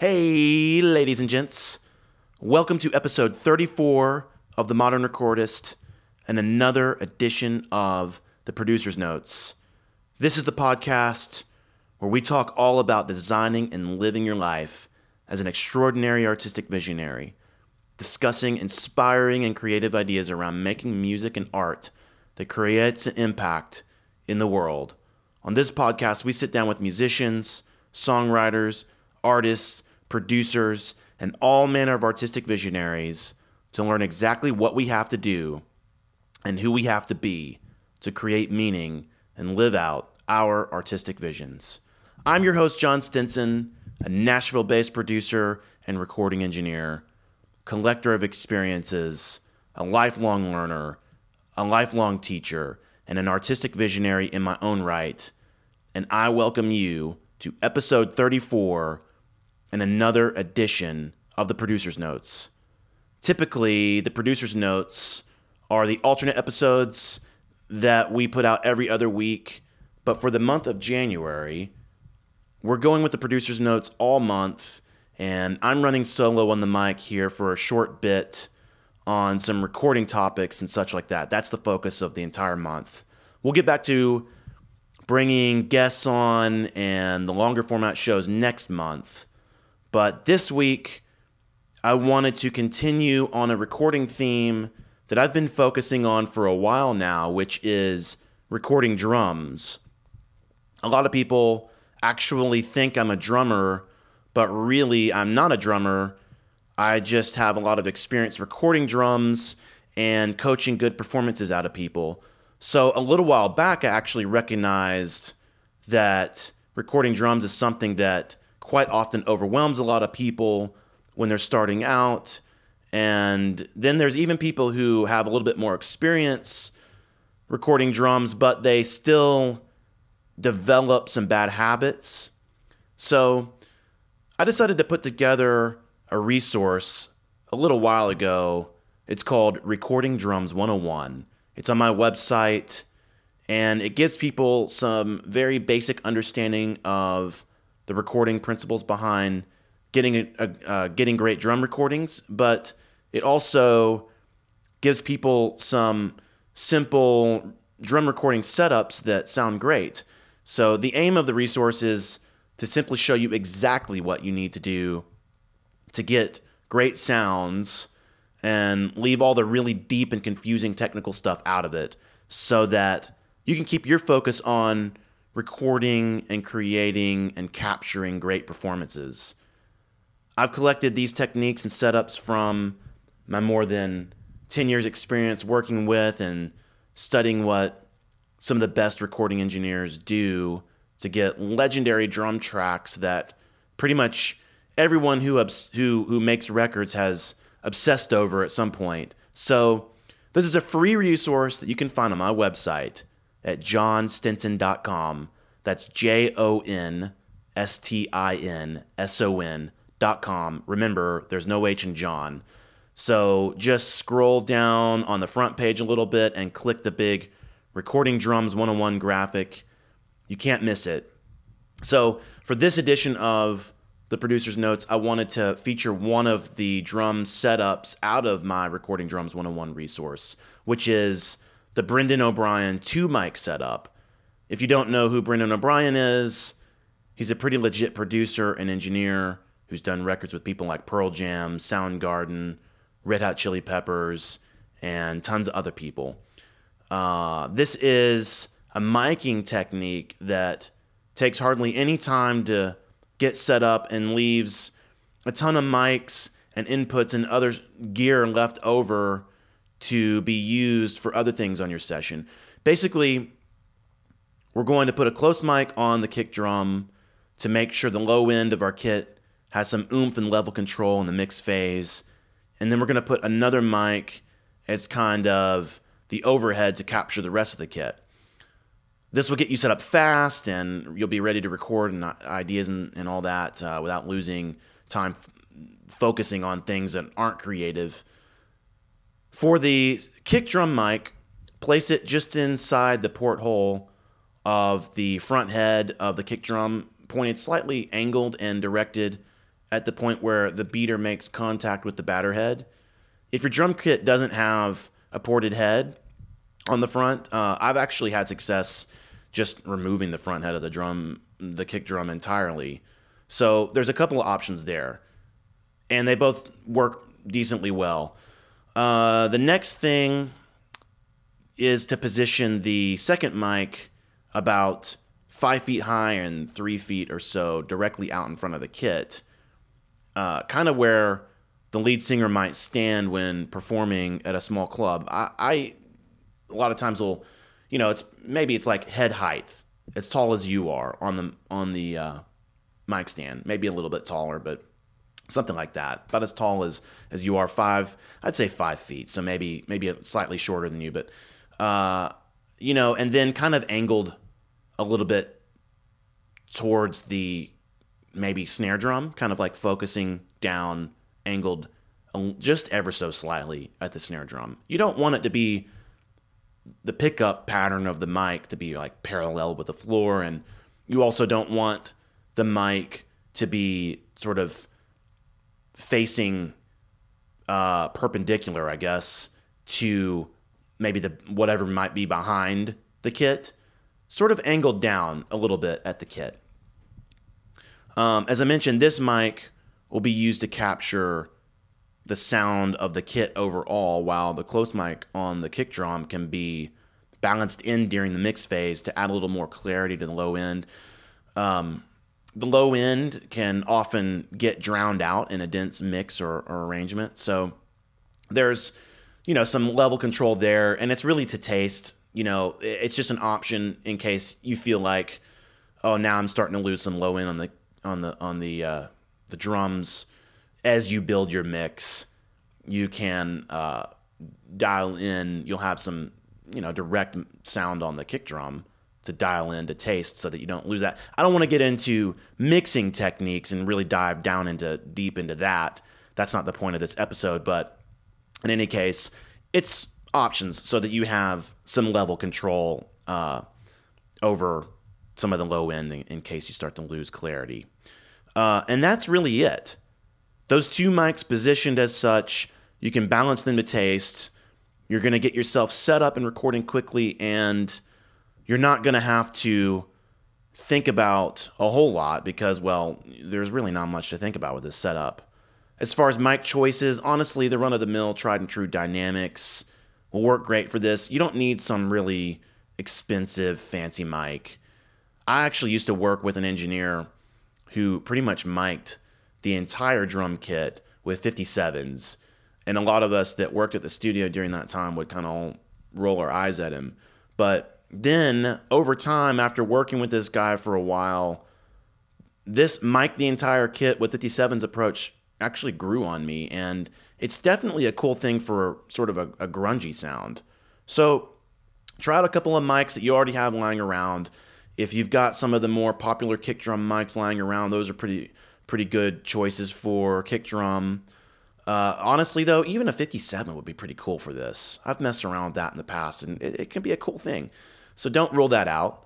Hey, ladies and gents. Welcome to episode 34 of The Modern Recordist and another edition of The Producer's Notes. This is the podcast where we talk all about designing and living your life as an extraordinary artistic visionary, discussing inspiring and creative ideas around making music and art that creates an impact in the world. On this podcast, we sit down with musicians, songwriters, artists, producers, and all manner of artistic visionaries to learn exactly what we have to do and who we have to be to create meaning and live out our artistic visions. I'm your host, Jon Stinson, a Nashville based producer and recording engineer, collector of experiences, a lifelong learner, a lifelong teacher, and an artistic visionary in my own right. And I welcome you to episode 34 and another edition of the Producer's Notes. Typically, the Producer's Notes are the alternate episodes that we put out every other week. But for the month of January, we're going with the Producer's Notes all month. And I'm running solo on the mic here for a short bit on some recording topics and such like that. That's the focus of the entire month. We'll get back to bringing guests on and the longer format shows next month. But this week, I wanted to continue on a recording theme that I've been focusing on for a while now, which is recording drums. A lot of people actually think I'm a drummer, but really I'm not a drummer. I just have a lot of experience recording drums and coaching good performances out of people. So a little while back, I actually recognized that recording drums is something that quite often overwhelms a lot of people when they're starting out. And then there's even people who have a little bit more experience recording drums, but they still develop some bad habits. So I decided to put together a resource a little while ago. It's called Recording Drums 101. It's on my website and it gives people some very basic understanding of the recording principles behind getting a, a, uh, getting great drum recordings, but it also gives people some simple drum recording setups that sound great. So the aim of the resource is to simply show you exactly what you need to do to get great sounds and leave all the really deep and confusing technical stuff out of it so that you can keep your focus on recording and creating and capturing great performances. I've collected these techniques and setups from my more than 10 years experience working with and studying what some of the best recording engineers do to get legendary drum tracks that pretty much everyone who who who makes records has obsessed over at some point. So, this is a free resource that you can find on my website at jonstinson.com. That's J O N S T I N S O N.com. Remember, there's no H in Jon. So just scroll down on the front page a little bit and click the big Recording Drums 101 graphic. You can't miss it. So, for this edition of the producer's notes, I wanted to feature one of the drum setups out of my Recording Drums 101 resource, which is the Brendan O'Brien two mic setup. If you don't know who Brendan O'Brien is, he's a pretty legit producer and engineer who's done records with people like Pearl Jam, Soundgarden, Red Hot Chili Peppers, and tons of other people. Uh, this is a miking technique that takes hardly any time to get set up and leaves a ton of mics and inputs and other gear left over to be used for other things on your session. Basically, we're going to put a close mic on the kick drum to make sure the low end of our kit has some oomph and level control in the mixed phase. And then we're going to put another mic as kind of the overhead to capture the rest of the kit. This will get you set up fast and you'll be ready to record and ideas and, and all that uh, without losing time f- focusing on things that aren't creative for the kick drum mic, place it just inside the porthole of the front head of the kick drum, pointed slightly angled and directed at the point where the beater makes contact with the batter head. If your drum kit doesn't have a ported head on the front, uh, I've actually had success just removing the front head of the drum, the kick drum entirely. So there's a couple of options there, and they both work decently well. Uh, the next thing is to position the second mic about five feet high and three feet or so directly out in front of the kit, uh, kind of where the lead singer might stand when performing at a small club. I, I a lot of times will, you know, it's maybe it's like head height, as tall as you are on the on the uh, mic stand, maybe a little bit taller, but something like that, about as tall as as you are. Five, I'd say five feet, so maybe maybe slightly shorter than you, but uh, you know, and then kind of angled a little bit towards the maybe snare drum, kind of like focusing down, angled just ever so slightly at the snare drum. You don't want it to be the pickup pattern of the mic to be like parallel with the floor, and you also don't want the mic to be sort of facing uh, perpendicular, I guess, to maybe the whatever might be behind the kit, sort of angled down a little bit at the kit. Um, as I mentioned, this mic will be used to capture the sound of the kit overall, while the close mic on the kick drum can be balanced in during the mix phase to add a little more clarity to the low end. Um, the low end can often get drowned out in a dense mix or, or arrangement. So there's, you know, some level control there, and it's really to taste. You know, it's just an option in case you feel like, oh, now I'm starting to lose some low end on the on the on the uh, the drums. As you build your mix, you can uh, dial in. You'll have some, you know, direct sound on the kick drum to dial in to taste so that you don't lose that. I don't want to get into mixing techniques and really dive down into deep into that. That's not the point of this episode, but in any case, it's options so that you have some level control uh, over some of the low end in, in, case you start to lose clarity. Uh, and that's really it. Those two mics positioned as such, you can balance them to taste. You're going to get yourself set up and recording quickly and you're not going to have to think about a whole lot because, well, there's really not much to think about with this setup. As far as mic choices, honestly, the run of the mill, tried and true dynamics will work great for this. You don't need some really expensive, fancy mic. I actually used to work with an engineer who pretty much mic'd the entire drum kit with 57s. And a lot of us that worked at the studio during that time would kind of roll our eyes at him. But then over time, after working with this guy for a while, this mic the entire kit with 57's approach actually grew on me, and it's definitely a cool thing for sort of a, a grungy sound. So try out a couple of mics that you already have lying around. If you've got some of the more popular kick drum mics lying around, those are pretty pretty good choices for kick drum. Uh, honestly, though, even a 57 would be pretty cool for this. I've messed around with that in the past, and it, it can be a cool thing. So don't rule that out.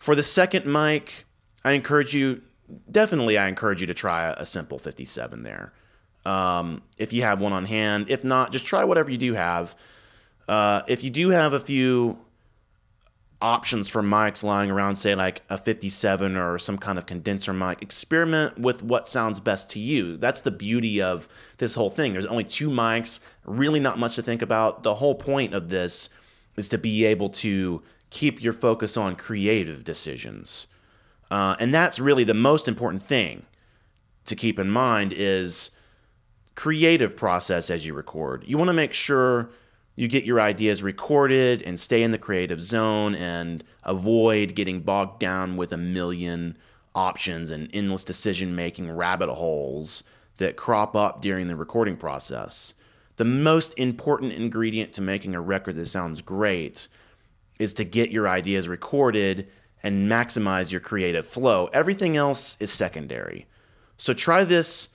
For the second mic, I encourage you, definitely, I encourage you to try a, simple 57 there. Um, if you have one on hand. If not, just try whatever you do have. Uh, if you do have a few options for mics lying around, say like a 57 or some kind of condenser mic, experiment with what sounds best to you. That's the beauty of this whole thing. There's only two mics, really not much to think about. The whole point of this is to be able to keep your focus on creative decisions. Uh, and that's really the most important thing to keep in mind is creative process as you record. You want to make sure you get your ideas recorded and stay in the creative zone and avoid getting bogged down with a million options and endless decision making rabbit holes that crop up during the recording process. The most important ingredient to making a record that sounds great is to get your ideas recorded and maximize your creative flow. Everything else is secondary. So try this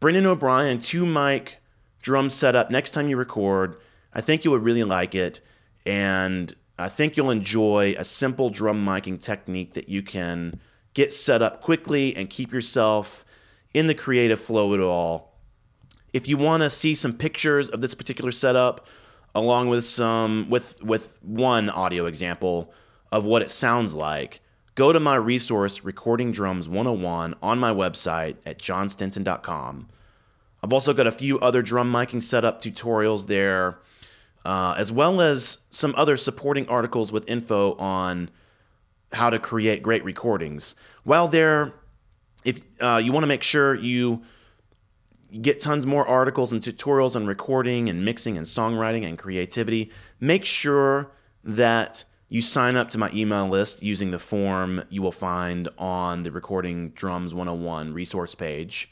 Brendan O'Brien two mic drum setup next time you record. I think you would really like it. And I think you'll enjoy a simple drum miking technique that you can get set up quickly and keep yourself in the creative flow at all. If you want to see some pictures of this particular setup, along with some with with one audio example of what it sounds like, go to my resource Recording Drums 101 on my website at jonstinson.com. I've also got a few other drum miking setup tutorials there, uh, as well as some other supporting articles with info on how to create great recordings. While there, if uh, you want to make sure you get tons more articles and tutorials on recording and mixing and songwriting and creativity, make sure that you sign up to my email list using the form you will find on the Recording Drums 101 resource page.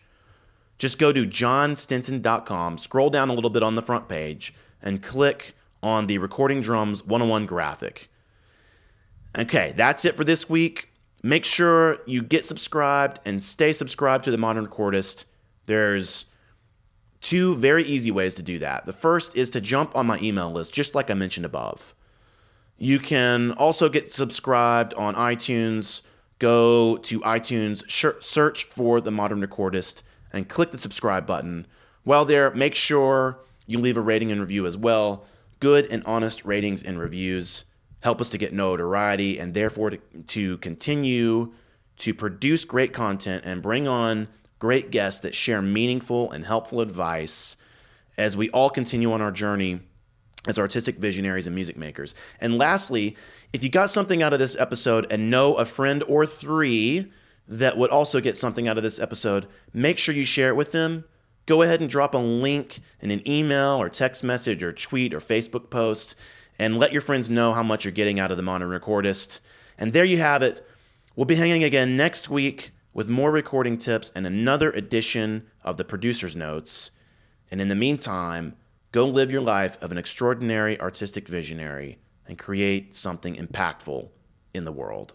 Just go to jonstinson.com, scroll down a little bit on the front page, and click on the Recording Drums 101 graphic. Okay, that's it for this week. Make sure you get subscribed and stay subscribed to the Modern Recordist. There's two very easy ways to do that. The first is to jump on my email list, just like I mentioned above. You can also get subscribed on iTunes. Go to iTunes, search for the Modern Recordist, and click the subscribe button. While there, make sure you leave a rating and review as well. Good and honest ratings and reviews help us to get notoriety and therefore to, to continue to produce great content and bring on great guests that share meaningful and helpful advice as we all continue on our journey as artistic visionaries and music makers. And lastly, if you got something out of this episode and know a friend or three that would also get something out of this episode, make sure you share it with them. Go ahead and drop a link in an email or text message or tweet or Facebook post and let your friends know how much you're getting out of the Modern Recordist. And there you have it. We'll be hanging again next week with more recording tips and another edition of the producer's notes. And in the meantime, go live your life of an extraordinary artistic visionary and create something impactful in the world.